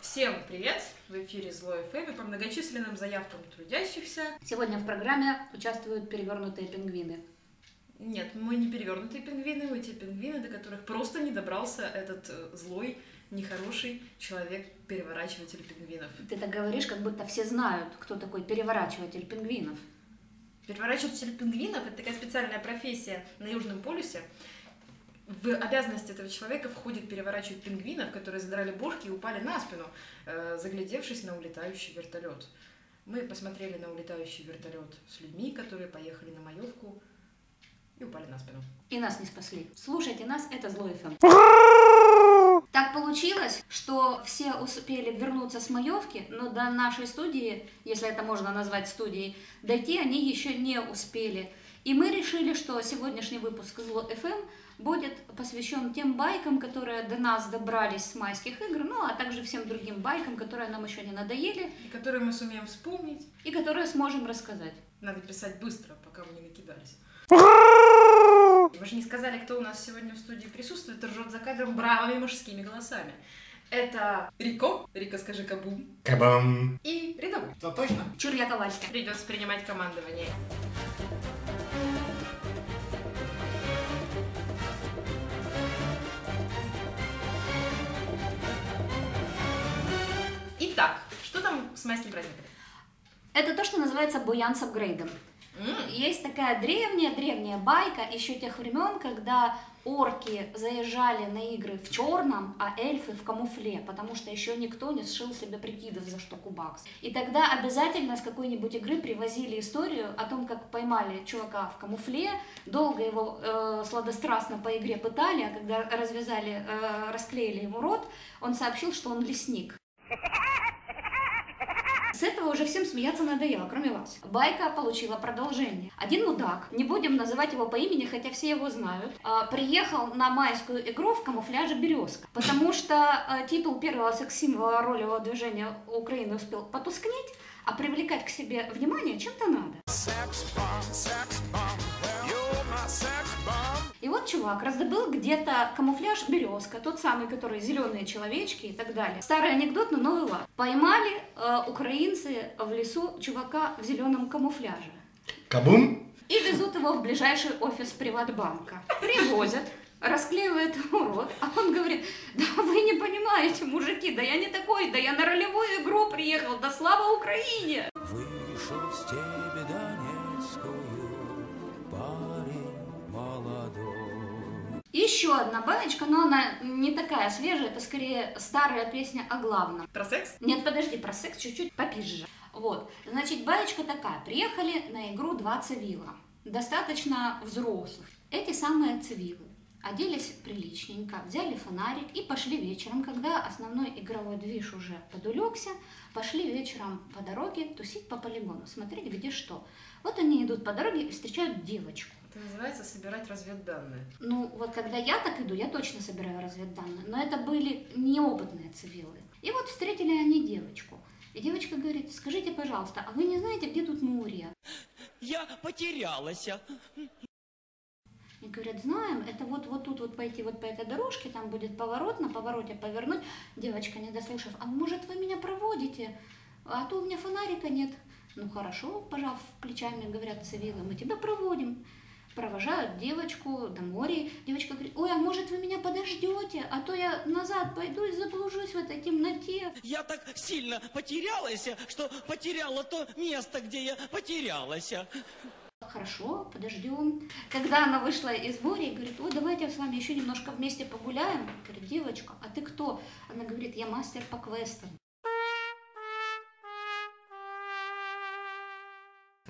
Всем привет! В эфире Злой ФМ и по многочисленным заявкам трудящихся. Сегодня в программе участвуют перевернутые пингвины. Нет, мы не перевернутые пингвины, мы те пингвины, до которых просто не добрался этот э, злой, нехороший человек-переворачиватель пингвинов. Ты так говоришь, как будто все знают, кто такой переворачиватель пингвинов. Переворачиватель пингвинов это такая специальная профессия на Южном полюсе. В обязанность этого человека входит переворачивать пингвинов, которые задрали бошки и упали на спину, э, заглядевшись на улетающий вертолет. Мы посмотрели на улетающий вертолет с людьми, которые поехали на маевку и упали на спину. И нас не спасли. Слушайте нас, это Злой ФМ. Так получилось, что все успели вернуться с маевки, но до нашей студии, если это можно назвать студией, дойти они еще не успели. И мы решили, что сегодняшний выпуск Зло ФМ будет посвящен тем байкам, которые до нас добрались с майских игр, ну а также всем другим байкам, которые нам еще не надоели И которые мы сумеем вспомнить. и которые сможем рассказать. Надо писать быстро, пока мы не накидались. Вы же не сказали, кто у нас сегодня в студии присутствует, ржет за кадром бравыми мужскими голосами. Это Рико, Рико, скажи кабум, Кабам. и Рядовой. Да точно? Чурья Ковальская. Придется принимать командование. Итак, что там с майским праздником? Это то, что называется буян с апгрейдом. М, Есть такая древняя-древняя байка еще тех времен, когда орки заезжали на игры в черном, а эльфы в камуфле, потому что еще никто не сшил себе прикидов за штуку бакс. И тогда обязательно с какой-нибудь игры привозили историю о том, как поймали чувака в камуфле, долго его э, сладострастно по игре пытали, а когда развязали, э, расклеили ему рот, он сообщил, что он лесник. С этого уже всем смеяться надоело, кроме вас. Байка получила продолжение. Один мудак, не будем называть его по имени, хотя все его знают, а, приехал на майскую игру в камуфляже березка, потому что а, титул первого секс-символа ролевого движения Украины успел потускнеть, а привлекать к себе внимание чем-то надо. И вот чувак раздобыл где-то камуфляж березка, тот самый, который зеленые человечки и так далее. Старый анекдот, но новый лад. Поймали э, украинцы в лесу чувака в зеленом камуфляже Кабум. и везут его в ближайший офис Приватбанка. Привозят, расклеивают ему рот, а он говорит, да вы не понимаете, мужики, да я не такой, да я на ролевую игру приехал, да слава Украине! Вышел в степи Еще одна баночка, но она не такая свежая, это скорее старая песня о главном. Про секс? Нет, подожди, про секс чуть-чуть попизже. Вот, значит, баечка такая. Приехали на игру два цивила, достаточно взрослых. Эти самые цивилы оделись приличненько, взяли фонарик и пошли вечером, когда основной игровой движ уже подулегся, пошли вечером по дороге тусить по полигону, смотреть где что. Вот они идут по дороге и встречают девочку. Это называется собирать разведданные. Ну, вот когда я так иду, я точно собираю разведданные, но это были неопытные цивилы. И вот встретили они девочку. И девочка говорит, скажите, пожалуйста, а вы не знаете, где тут Маурия? Я потерялась. И говорят, знаем, это вот, вот тут вот пойти вот по этой дорожке, там будет поворот, на повороте повернуть. Девочка, не дослушав, а может вы меня проводите? А то у меня фонарика нет. Ну хорошо, пожав плечами, говорят цивилы, мы тебя проводим. Провожают девочку до моря. Девочка говорит, ой, а может вы меня подождете, а то я назад пойду и заблужусь в этой темноте. Я так сильно потерялась, что потеряла то место, где я потерялась. Хорошо, подождем. Когда она вышла из моря и говорит, ой, давайте с вами еще немножко вместе погуляем. Говорит, девочка, а ты кто? Она говорит, я мастер по квестам.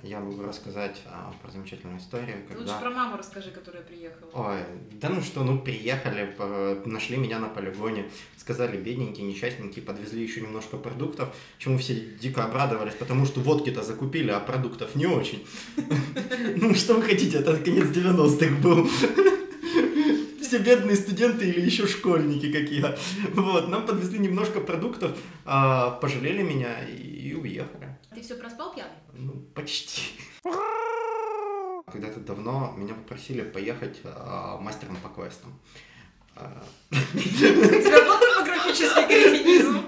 Я могу рассказать а, про замечательную историю, когда... Лучше про маму расскажи, которая приехала. Ой, да ну что, ну приехали, нашли меня на полигоне, сказали бедненький, несчастненький, подвезли еще немножко продуктов, чему все дико обрадовались, потому что водки-то закупили, а продуктов не очень. Ну что вы хотите, это конец 90-х был. Все бедные студенты или еще школьники, как я. Вот, нам подвезли немножко продуктов, а, пожалели меня и уехали. Ты все проспал пьяный? Ну, почти. Когда-то давно меня попросили поехать а, мастером по квестам. А, У тебя был топографический кретинизм?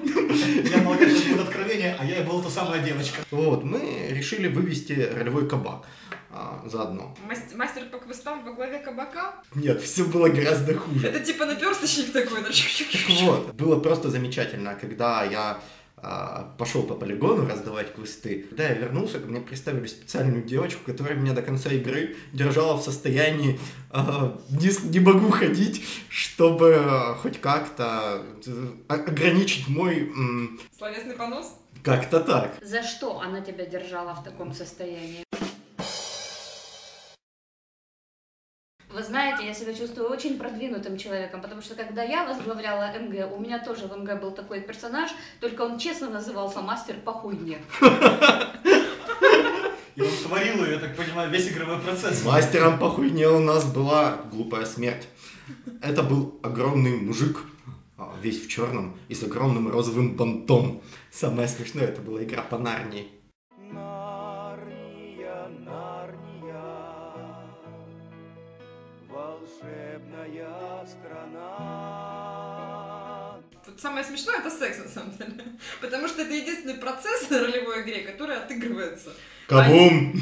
была та самая девочка. Вот, мы решили вывести ролевой кабак а, заодно. Мас- Мастер по квестам во главе кабака? Нет, все было гораздо хуже. Это типа наперсточник такой? Так вот, было просто замечательно, когда я а, пошел по полигону раздавать квесты. Когда я вернулся, ко мне представили специальную девочку, которая меня до конца игры держала в состоянии а, не, не могу ходить, чтобы а, хоть как-то э, ограничить мой... Словесный понос? как-то так. За что она тебя держала в таком состоянии? Вы знаете, я себя чувствую очень продвинутым человеком, потому что когда я возглавляла МГ, у меня тоже в МГ был такой персонаж, только он честно назывался мастер по хуйне. И он творил ее, я так понимаю, весь игровой процесс. Мастером по хуйне у нас была глупая смерть. Это был огромный мужик, а, весь в черном и с огромным розовым бантом. Самое смешное, это была игра по Нарнии. Самое смешное это секс, на самом деле. Потому что это единственный процесс в ролевой игре, который отыгрывается. Кабум!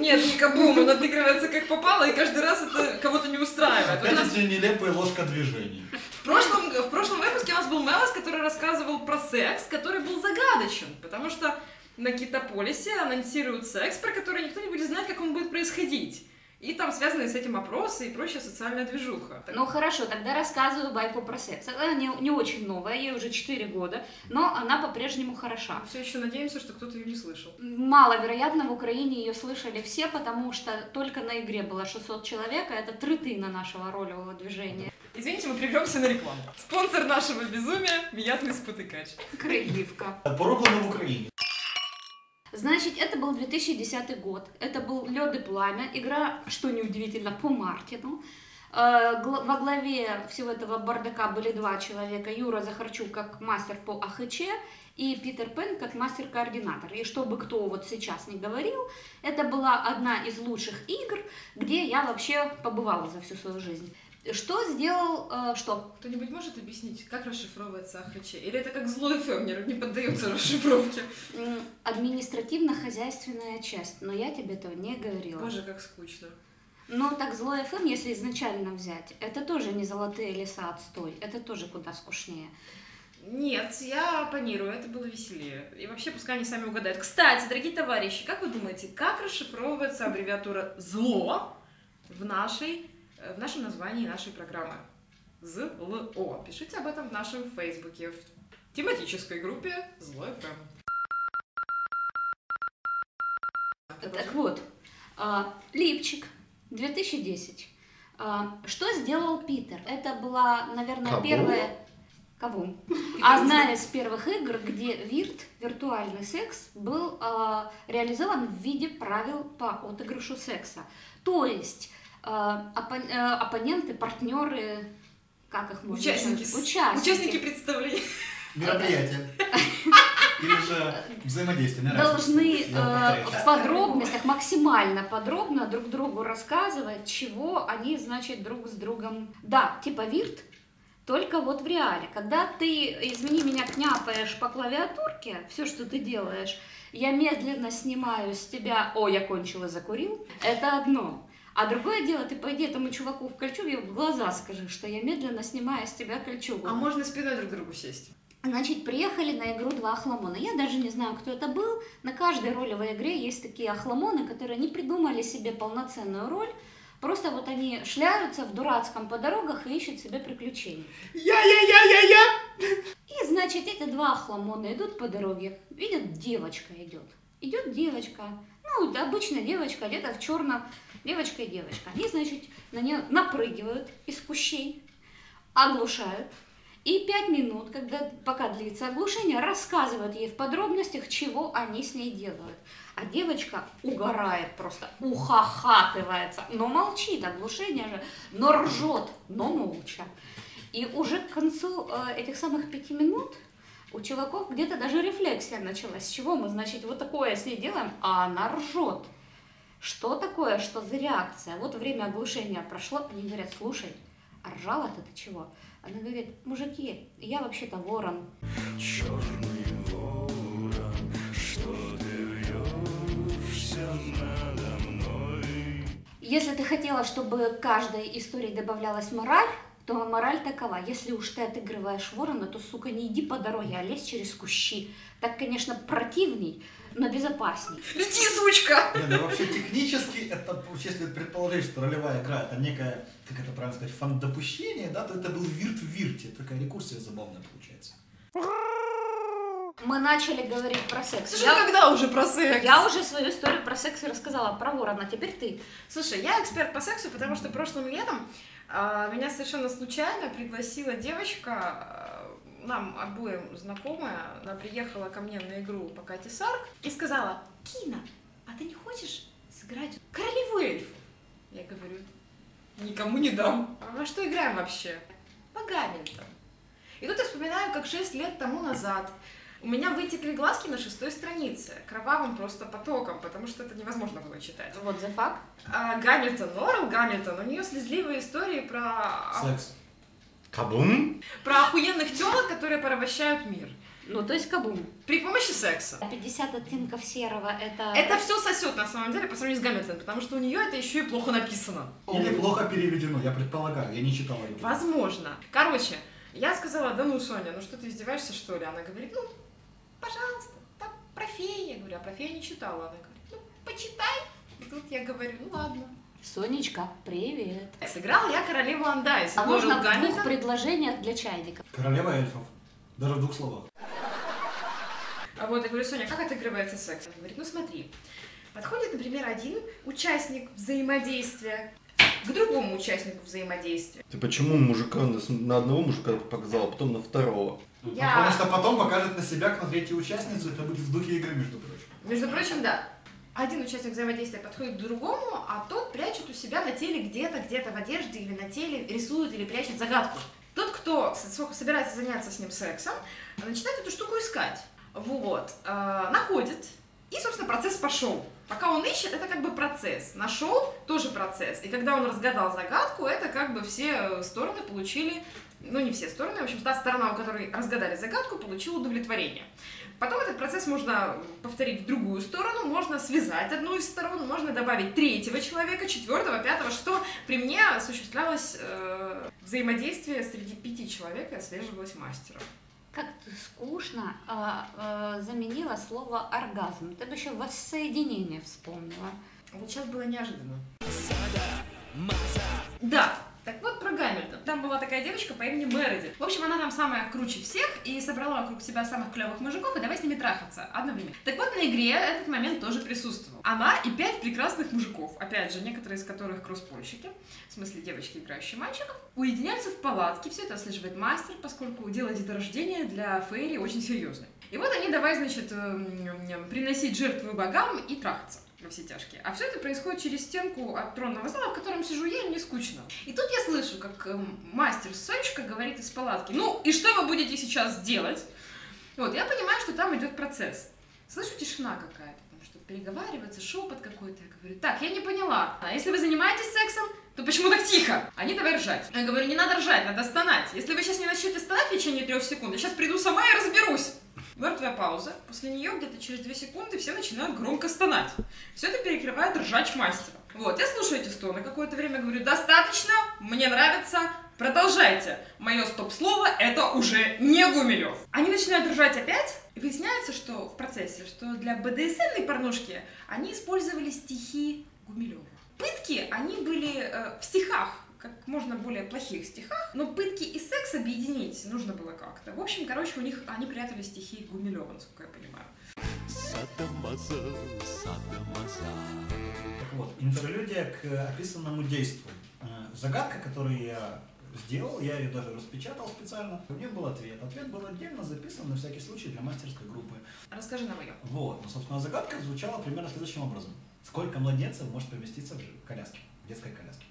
Нет, не кабум, он отыгрывается как попало, и каждый раз это кого-то не устраивает. Опять нас эти нелепые ложка движений. в, прошлом, в прошлом выпуске у нас был Мелос, который рассказывал про секс, который был загадочен, потому что на Китополисе анонсируют секс, про который никто не будет знать, как он будет происходить. И там связанные с этим опросы и прочая социальная движуха. Так- Ну хорошо, тогда рассказываю байку про секс. Она не, не очень новая, ей уже 4 года, но она по-прежнему хороша. Все еще надеемся, что кто-то ее не слышал. Маловероятно, в Украине ее слышали все, потому что только на игре было 600 человек, а это третина нашего ролевого движения. Извините, мы прервемся на рекламу. Спонсор нашего безумия – Миятный спотыкач. Крыльевка. Пороблено в Украине. Значит, это был 2010 год. Это был «Лед и пламя». Игра, что неудивительно, по Мартину. Э, Во главе всего этого бардака были два человека. Юра Захарчук как мастер по АХЧ и Питер Пен как мастер-координатор. И чтобы кто вот сейчас не говорил, это была одна из лучших игр, где я вообще побывала за всю свою жизнь. Что сделал, э, что? Кто-нибудь может объяснить, как расшифровывается АХЧ? Или это как злой ФМ, не, поддается расшифровке? Административно-хозяйственная часть, но я тебе этого не говорила. Боже, как скучно. Но так злой FM, если изначально взять, это тоже не золотые леса отстой, это тоже куда скучнее. Нет, я оппонирую, это было веселее. И вообще, пускай они сами угадают. Кстати, дорогие товарищи, как вы думаете, как расшифровывается аббревиатура «зло» в, нашей, в нашем названии нашей программы? ЗЛО. Пишите об этом в нашем фейсбуке, в тематической группе «Зло ФМ». Так вот, а, Липчик, 2010. А, Что сделал Питер? Это была, наверное, Кого? первая... Кого? Одна из первых игр, где вирт, виртуальный секс, был а, реализован в виде правил по отыгрышу секса. То есть а, оппоненты, партнеры, как их можно Участники, назвать? Участники. участники представления. Мероприятие. Или же взаимодействие. должны э, в подробностях, максимально подробно друг другу рассказывать, чего они, значит, друг с другом... Да, типа вирт, только вот в реале. Когда ты, извини меня, княпаешь по клавиатурке, все, что ты делаешь, я медленно снимаю с тебя «О, я кончил и закурил», это одно. А другое дело, ты пойди этому чуваку в кольчуге в глаза скажи, что я медленно снимаю с тебя кольчугу. А можно спиной друг к другу сесть? Значит, приехали на игру два охламона. Я даже не знаю, кто это был. На каждой ролевой игре есть такие охламоны, которые не придумали себе полноценную роль. Просто вот они шляются в дурацком по дорогах и ищут себе приключений. Я-я-я-я-я! И, значит, эти два охламона идут по дороге. Видят, девочка идет. Идет девочка. Ну, это обычная девочка, лето в черном. Девочка и девочка. Они, значит, на нее напрыгивают из кущей, оглушают. И пять минут, когда, пока длится оглушение, рассказывают ей в подробностях, чего они с ней делают. А девочка угорает просто, ухахатывается, но молчит, оглушение же, но ржет, но молча. И уже к концу э, этих самых пяти минут у чуваков где-то даже рефлексия началась. С чего мы, значит, вот такое с ней делаем, а она ржет. Что такое, что за реакция? Вот время оглушения прошло, они говорят, слушай, а ржала-то ты чего? Она говорит, мужики, я вообще-то ворон. Черный ворон, что ты вьешься надо мной? Если ты хотела, чтобы каждой истории добавлялась мораль, то мораль такова. Если уж ты отыгрываешь ворона, то, сука, не иди по дороге, а лезь через кущи. Так, конечно, противней, но безопасней. Лети, сучка! Не, ну вообще технически это, если предположить, что ролевая игра это некое, как это правильно сказать, фан-допущение, да, то это был вирт в вирте. Такая рекурсия забавная получается. Мы начали говорить про секс. Слушай, Я- ну когда уже про секс? Я уже свою историю про секс рассказала, про ворона, теперь ты. Слушай, я эксперт по сексу, потому что прошлым летом меня совершенно случайно пригласила девочка, а, нам обоим знакомая, она приехала ко мне на игру по Кате Сарк и сказала, Кина, а ты не хочешь сыграть королеву эльфов? Я говорю, никому не дам. А во что играем вообще? По Гамильтон. И тут я вспоминаю, как 6 лет тому назад у меня вытекли глазки на шестой странице, кровавым просто потоком, потому что это невозможно было читать. Вот за факт. А, Гамильтон, Лорел Гамильтон, у нее слезливые истории про, Секс. Кабум? про охуенных телок, которые порабощают мир. Ну, то есть кабум. При помощи секса. 50 оттенков серого это... Это все сосет на самом деле по сравнению с Гамильтон, потому что у нее это еще и плохо написано. Или плохо переведено, я предполагаю, я не читал его. Возможно. Короче, я сказала, да ну, Соня, ну что ты издеваешься, что ли? Она говорит, ну, пожалуйста, там про феи. Я говорю, а про феи не читала. Она говорит, ну, почитай. И тут я говорю, ну ладно. Сонечка, привет. Сыграла я королеву Андайс. А можно в двух предложениях для чайника. Королева эльфов. Даже в двух словах. А вот я говорю, Соня, как отыгрывается секс? Она говорит, ну смотри, подходит, например, один участник взаимодействия к другому участнику взаимодействия. Ты почему мужика на, на одного мужика показал, а потом на второго? Я- Потому что потом покажет на себя, как на третью участницу, это будет в духе игры, между прочим. Между прочим, да. Один участник взаимодействия подходит к другому, а тот прячет у себя на теле где-то, где-то в одежде или на теле рисует или прячет загадку. Тот, кто собирается заняться с ним сексом, начинает эту штуку искать. Вот. э, находит. И, собственно, процесс пошел. Пока он ищет, это как бы процесс. Нашел, тоже процесс. И когда он разгадал загадку, это как бы все стороны получили, ну не все стороны, в общем, та сторона, у которой разгадали загадку, получила удовлетворение. Потом этот процесс можно повторить в другую сторону, можно связать одну из сторон, можно добавить третьего человека, четвертого, пятого, что при мне осуществлялось э, взаимодействие среди пяти человек и отслеживалось мастером. Как ты скучно а, а, заменила слово оргазм. Ты бы еще воссоединение вспомнила. Вот сейчас было неожиданно. Да, так вот про Гамильтон. Там была такая девочка по имени Мередит. В общем, она там самая круче всех и собрала вокруг себя самых клевых мужиков и давай с ними трахаться одновременно. Так вот, на игре этот момент тоже присутствовал. Она и пять прекрасных мужиков, опять же, некоторые из которых кросспольщики, в смысле девочки, играющие мальчиков, уединяются в палатке, все это отслеживает мастер, поскольку дело деторождения для Фейри очень серьезное. И вот они давай, значит, эм, приносить жертвы богам и трахаться во все тяжкие. А все это происходит через стенку от тронного зала, в котором сижу я, и мне скучно. И тут я слышу, как эм, мастер Сонечка говорит из палатки, ну и что вы будете сейчас делать? Вот, я понимаю, что там идет процесс. Слышу тишина какая-то, там что-то переговаривается, шепот какой-то. Я говорю, так, я не поняла. А если вы занимаетесь сексом, то почему так тихо? Они давай ржать. Я говорю, не надо ржать, надо стонать. Если вы сейчас не начнете стонать в течение трех секунд, я сейчас приду сама и разберусь. Мертвая пауза. После нее где-то через две секунды все начинают громко стонать. Все это перекрывает ржач мастера. Вот, я слушаю эти стоны какое-то время, говорю, достаточно, мне нравится, продолжайте. Мое стоп-слово это уже не Гумилев. Они начинают ржать опять, и выясняется, что в процессе, что для БДСМной порнушки они использовали стихи Гумилева. Пытки, они были э, в стихах, как можно более плохих стихах, но пытки и секс объединить нужно было как-то. В общем, короче, у них они прятали стихи Гумилева, насколько я понимаю. Так вот, интерлюдия к описанному действию. Э, Загадка, которую я сделал, я ее даже распечатал специально. У нее был ответ. Ответ был отдельно записан на всякий случай для мастерской группы. Расскажи нам ее. Вот, ну, собственно, загадка звучала примерно следующим образом. Сколько младенцев может поместиться в коляске, в детской коляске?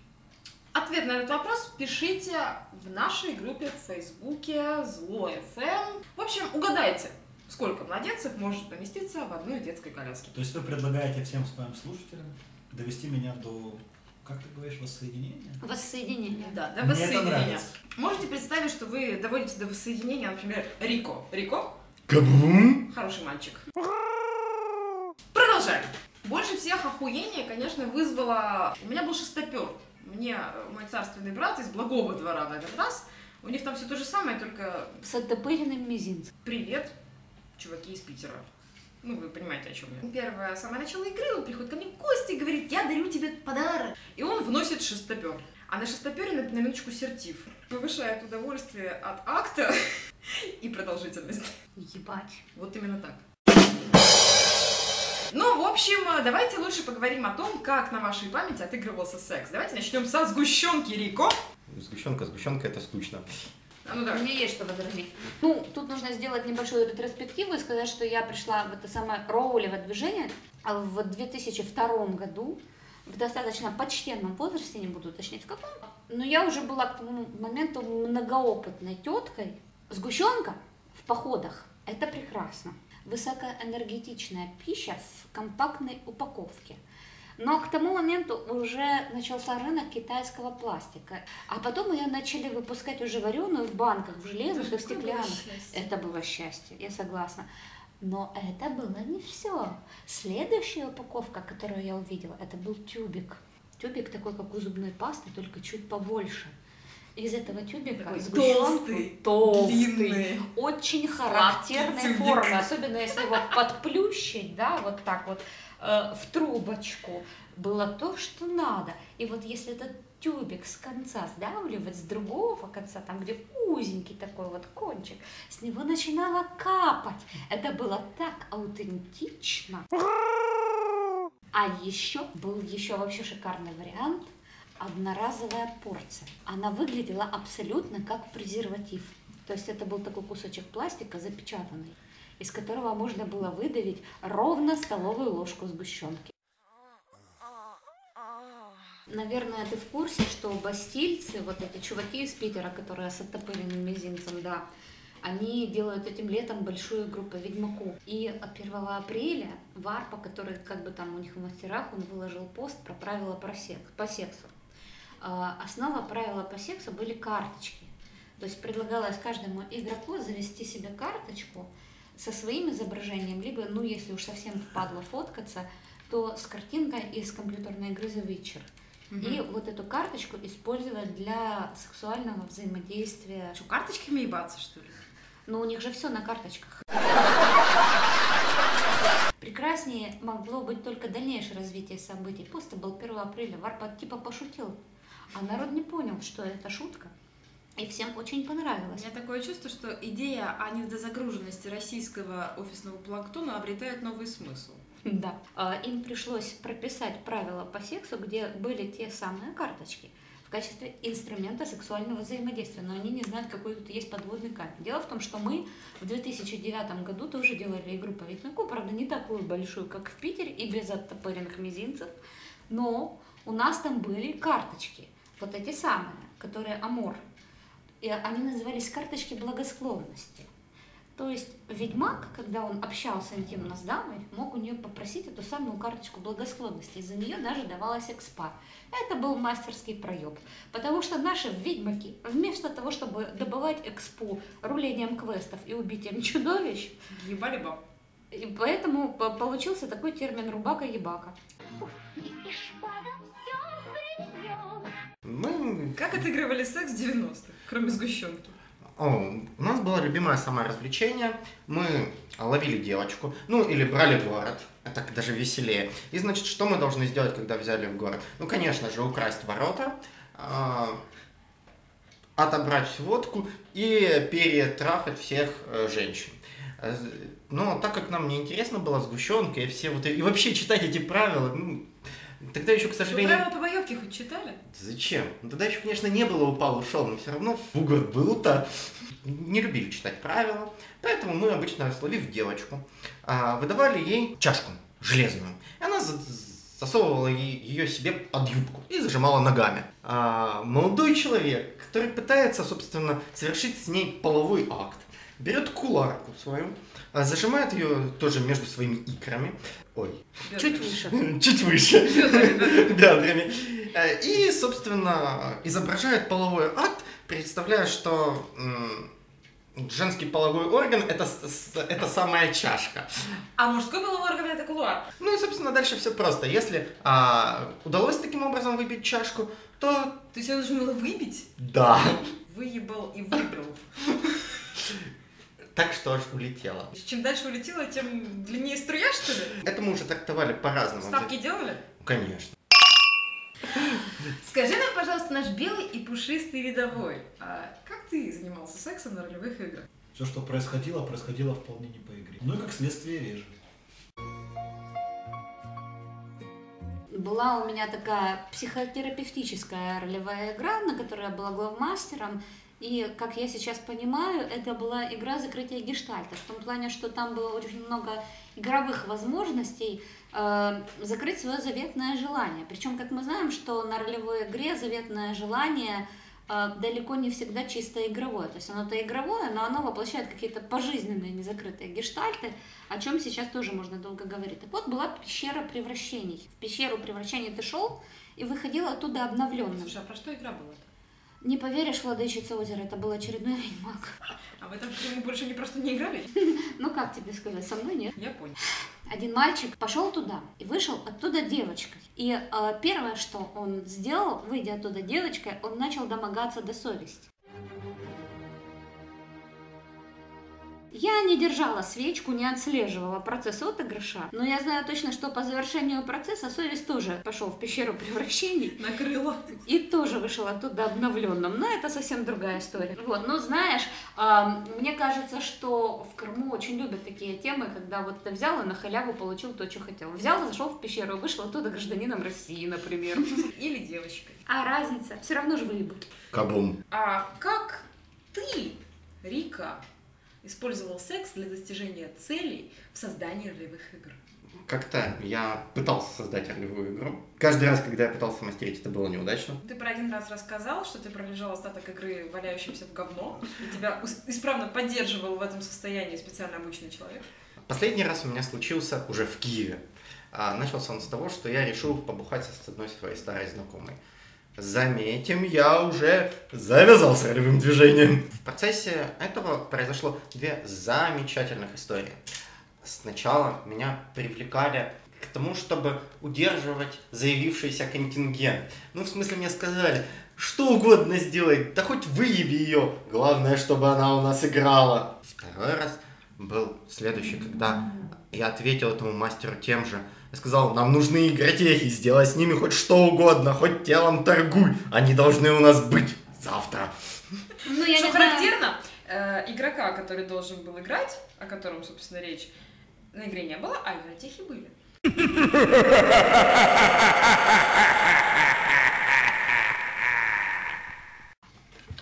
Ответ на этот вопрос пишите в нашей группе в Фейсбуке Зло ФМ. В общем, угадайте, сколько младенцев может поместиться в одной детской коляске. То есть вы предлагаете всем своим слушателям довести меня до, как ты говоришь, воссоединения? Воссоединение. Да, до Мне это воссоединения. нравится. Можете представить, что вы доводите до воссоединения, например, Рико. Рико Кабум? – хороший мальчик. Продолжаем. Больше всех охуения, конечно, вызвало... У меня был шестопер. Мне мой царственный брат из благого двора на этот раз. У них там все то же самое, только С оттопыренным мизинцем. привет, чуваки из Питера. Ну, вы понимаете, о чем я. Первое, самое начало игры, он приходит ко мне в гости и говорит, я дарю тебе подарок. И он вносит шестопер. А на шестопере на, на минуточку сертив. Повышает удовольствие от акта и продолжительность. Ебать. Вот именно так. Ну, в общем, давайте лучше поговорим о том, как на вашей памяти отыгрывался секс. Давайте начнем со сгущенки, Рико. Сгущенка, сгущенка, это скучно. А ну давай. Мне есть что возразить. Ну, тут нужно сделать небольшую ретроспективу и сказать, что я пришла в это самое роулевое движение в 2002 году, в достаточно почтенном возрасте, не буду уточнять в каком, но я уже была к тому моменту многоопытной теткой. Сгущенка в походах – это прекрасно. Высокоэнергетичная пища в компактной упаковке. Но к тому моменту уже начался рынок китайского пластика. А потом ее начали выпускать уже вареную в банках, в железных и в стеклянных. Это было счастье, я согласна. Но это было не все. Следующая упаковка, которую я увидела, это был тюбик. Тюбик такой, как у зубной пасты, только чуть побольше. Из этого тюбика Такой толстый, толстый, длинный. очень характерной формы, особенно если его подплющить, да, вот так вот э, в трубочку, было то, что надо. И вот если этот тюбик с конца сдавливать, с другого конца, там где узенький такой вот кончик, с него начинало капать. Это было так аутентично. А еще был еще вообще шикарный вариант одноразовая порция. Она выглядела абсолютно как презерватив. То есть это был такой кусочек пластика запечатанный, из которого можно было выдавить ровно столовую ложку сгущенки. Наверное, ты в курсе, что бастильцы, вот эти чуваки из Питера, которые с оттопыренным мизинцем, да, они делают этим летом большую игру по Ведьмаку. И 1 апреля Варпа, который как бы там у них в мастерах, он выложил пост про правила по сексу. А, Основа правила по сексу были карточки. То есть предлагалось каждому игроку завести себе карточку со своим изображением, либо, ну, если уж совсем впадло фоткаться, то с картинкой из компьютерной игры The Witcher. И вот эту карточку использовать для сексуального взаимодействия. Что, карточками ебаться, что ли? Но у них же все на карточках. Прекраснее могло быть только дальнейшее развитие событий. Пост был 1 апреля. Варпа типа пошутил, а народ не понял, что это шутка. И всем очень У понравилось. меня такое чувство, что идея о недозагруженности российского офисного планктона обретает новый смысл. Да. А, Им пришлось прописать правила по сексу, где были те самые карточки в качестве инструмента сексуального взаимодействия, но они не знают, какой тут есть подводный камень. Дело в том, что мы в 2009 году тоже делали игру по Ведьмаку, правда, не такую большую, как в Питере, и без оттопыренных мизинцев, но у нас там были карточки, вот эти самые, которые Амор. И они назывались карточки благосклонности. То есть ведьмак, когда он общался интимно с дамой, мог у нее попросить эту самую карточку благосклонности. И за нее даже давалась экспа. Это был мастерский проеб. Потому что наши ведьмаки, вместо того, чтобы добывать экспу рулением квестов и убитием чудовищ, Ебали баб. и поэтому по- получился такой термин рубака-ебака. Мы... Как отыгрывали секс в 90-х, кроме сгущенки? О, у нас было любимое самое развлечение. Мы ловили девочку, ну или брали город. Это даже веселее. И значит, что мы должны сделать, когда взяли в город? Ну, конечно же, украсть ворота, а, отобрать водку и перетрахать всех э, женщин. Но так как нам неинтересно было сгущенка и все вот... И вообще читать эти правила, ну, тогда еще, к сожалению... правила по боевке хоть читали? Зачем? Ну, тогда еще, конечно, не было упал, ушел, но все равно угол был-то. Не любили читать правила, поэтому мы обычно, словив девочку, а, выдавали ей чашку железную. И она за- засовывала ее себе под юбку и зажимала ногами. А, молодой человек, который пытается, собственно, совершить с ней половой акт, берет куларку свою, зажимает ее тоже между своими икрами. Ой, Чуть выше. чуть выше бедрами. Э, И, собственно, изображает половой акт, представляя, что Женский половой орган это, это самая чашка. А мужской половой орган это кулуар. Ну и, собственно, дальше все просто. Если а, удалось таким образом выбить чашку, то То есть ее нужно было выбить? да. Выебал и выбил. Так что ж улетела. Чем дальше улетела, тем длиннее струя, что ли? Это мы уже трактовали по-разному. Ставки делали? Конечно. Скажи нам, пожалуйста, наш белый и пушистый рядовой, а как ты занимался сексом на ролевых играх? Все, что происходило, происходило вполне не по игре. Ну и как следствие реже. Была у меня такая психотерапевтическая ролевая игра, на которой я была главмастером. И, как я сейчас понимаю, это была игра закрытия гештальта. В том плане, что там было очень много игровых возможностей э, закрыть свое заветное желание. Причем, как мы знаем, что на ролевой игре заветное желание э, далеко не всегда чисто игровое. То есть оно-то игровое, но оно воплощает какие-то пожизненные незакрытые гештальты, о чем сейчас тоже можно долго говорить. Так вот, была пещера превращений. В пещеру превращений ты шел и выходил оттуда обновленным. Слушай, а про что игра была? Не поверишь, владычица озера, это был очередной ведьмак. А в этом фильме больше не просто не играли? Ну как тебе сказать, со мной нет. Я понял. Один мальчик пошел туда и вышел оттуда девочкой. И э, первое, что он сделал, выйдя оттуда девочкой, он начал домогаться до совести. Я не держала свечку, не отслеживала процесс отыгрыша, но я знаю точно, что по завершению процесса совесть тоже пошел в пещеру превращений Накрыло. и тоже вышел оттуда обновленным. Но это совсем другая история. Вот, но знаешь, мне кажется, что в Крыму очень любят такие темы, когда вот ты взял и на халяву получил то, что хотел. Взял, зашел в пещеру, вышел оттуда гражданином России, например. Или девочкой. А разница? Все равно же выебут. Кабум. А как ты, Рика, использовал секс для достижения целей в создании ролевых игр? Как-то я пытался создать ролевую игру. Каждый раз, когда я пытался мастерить, это было неудачно. Ты про один раз рассказал, что ты пролежал остаток игры валяющимся в говно, и тебя исправно поддерживал в этом состоянии специально обученный человек. Последний раз у меня случился уже в Киеве. А, начался он с того, что я решил побухать с одной своей старой знакомой. Заметим, я уже завязал с ролевым движением. В процессе этого произошло две замечательных истории. Сначала меня привлекали к тому, чтобы удерживать заявившийся контингент. Ну, в смысле, мне сказали, что угодно сделай, да хоть выеби ее. Главное, чтобы она у нас играла. Второй раз был следующий, когда я ответил этому мастеру тем же. Я сказал, нам нужны игротехи, сделай с ними хоть что угодно, хоть телом торгуй. Они должны у нас быть завтра. Ну, я Что не знаю. характерно, э, игрока, который должен был играть, о котором, собственно, речь, на игре не было, а игротехи были.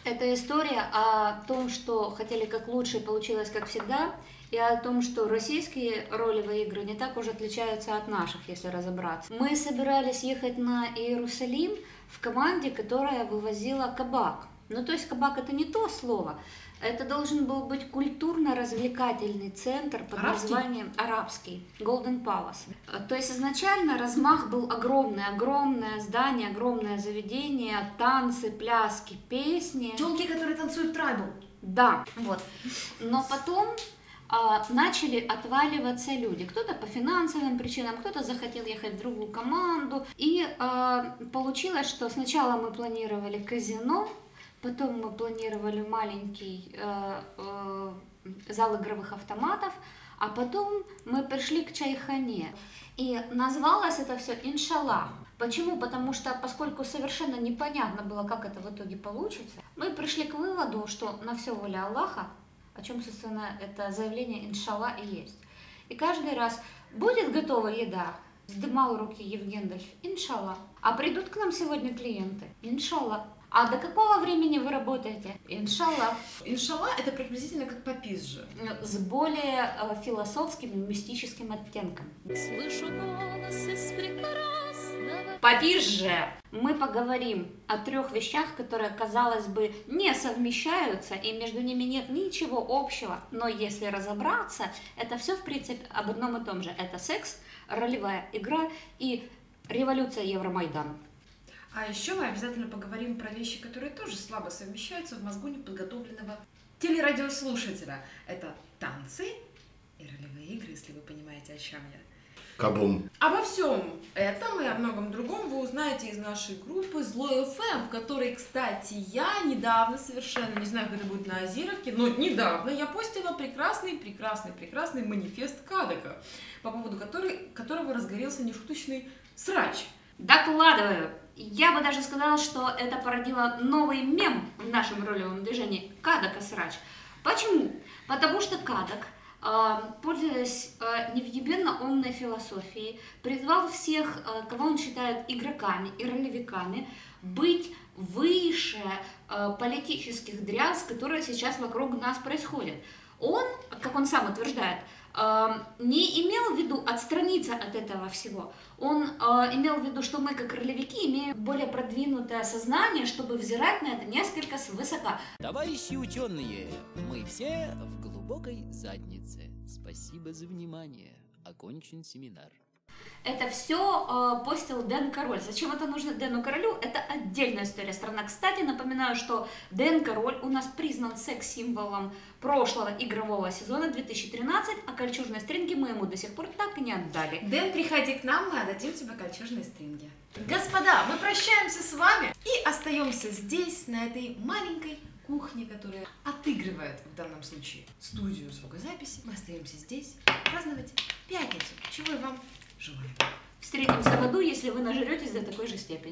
Это история о том, что хотели как лучше, получилось как всегда, и о том, что российские ролевые игры не так уж отличаются от наших, если разобраться. Мы собирались ехать на Иерусалим в команде, которая вывозила кабак. Ну, то есть кабак это не то слово, это должен был быть культурно-развлекательный центр под Арабский? названием арабский, Golden Palace. То есть изначально размах был огромный, огромное здание, огромное заведение, танцы, пляски, песни. Телки, которые танцуют трайбл. Да, вот. Но потом начали отваливаться люди. Кто-то по финансовым причинам, кто-то захотел ехать в другую команду. И а, получилось, что сначала мы планировали казино, потом мы планировали маленький э, зал игровых автоматов, а потом мы пришли к чайхане. И назвалось это все «Иншаллах». Почему? Потому что, поскольку совершенно непонятно было, как это в итоге получится, мы пришли к выводу, что на все воля Аллаха, о чем, собственно, это заявление «Иншалла» и есть. И каждый раз будет готова еда, вздымал руки Евгендальф, иншалла. А придут к нам сегодня клиенты, иншалла. А до какого времени вы работаете? Иншалла. Иншалла это приблизительно как попизже. С более э, философским и мистическим оттенком. Слышу голос из прекрасного Попизже мы поговорим о трех вещах, которые, казалось бы, не совмещаются, и между ними нет ничего общего. Но если разобраться, это все, в принципе, об одном и том же. Это секс, ролевая игра и революция Евромайдана. А еще мы обязательно поговорим про вещи, которые тоже слабо совмещаются в мозгу неподготовленного телерадиослушателя. Это танцы и ролевые игры, если вы понимаете, о чем я. Кабум. Обо всем этом и о многом другом вы узнаете из нашей группы Злой ФМ, в которой, кстати, я недавно совершенно, не знаю, как это будет на Азировке, но недавно я постила прекрасный, прекрасный, прекрасный манифест Кадека, по поводу которой, которого разгорелся нешуточный срач. Докладываю. Я бы даже сказала, что это породило новый мем в нашем ролевом движении Кадок и Срач. Почему? Потому что Кадок, пользуясь э, невъебенно умной философией, призвал всех, э, кого он считает игроками и ролевиками, быть выше э, политических дрязг, которые сейчас вокруг нас происходят. Он, как он сам утверждает, не имел в виду отстраниться от этого всего. Он э, имел в виду, что мы, как ролевики, имеем более продвинутое сознание, чтобы взирать на это несколько свысока. Товарищи ученые, мы все в глубокой заднице. Спасибо за внимание. Окончен семинар. Это все постил Дэн Король. Зачем это нужно Дэну Королю? Это отдельная история страна. Кстати, напоминаю, что Дэн Король у нас признан секс-символом прошлого игрового сезона 2013, а кольчужные стринги мы ему до сих пор так и не отдали. Дэн, приходи к нам, мы отдадим тебе кольчужные стринги. Господа, мы прощаемся с вами и остаемся здесь, на этой маленькой кухне, которая отыгрывает в данном случае студию звукозаписи. Мы остаемся здесь праздновать пятницу, чего и вам желаю. Встретимся в аду, если вы нажретесь до такой же степени.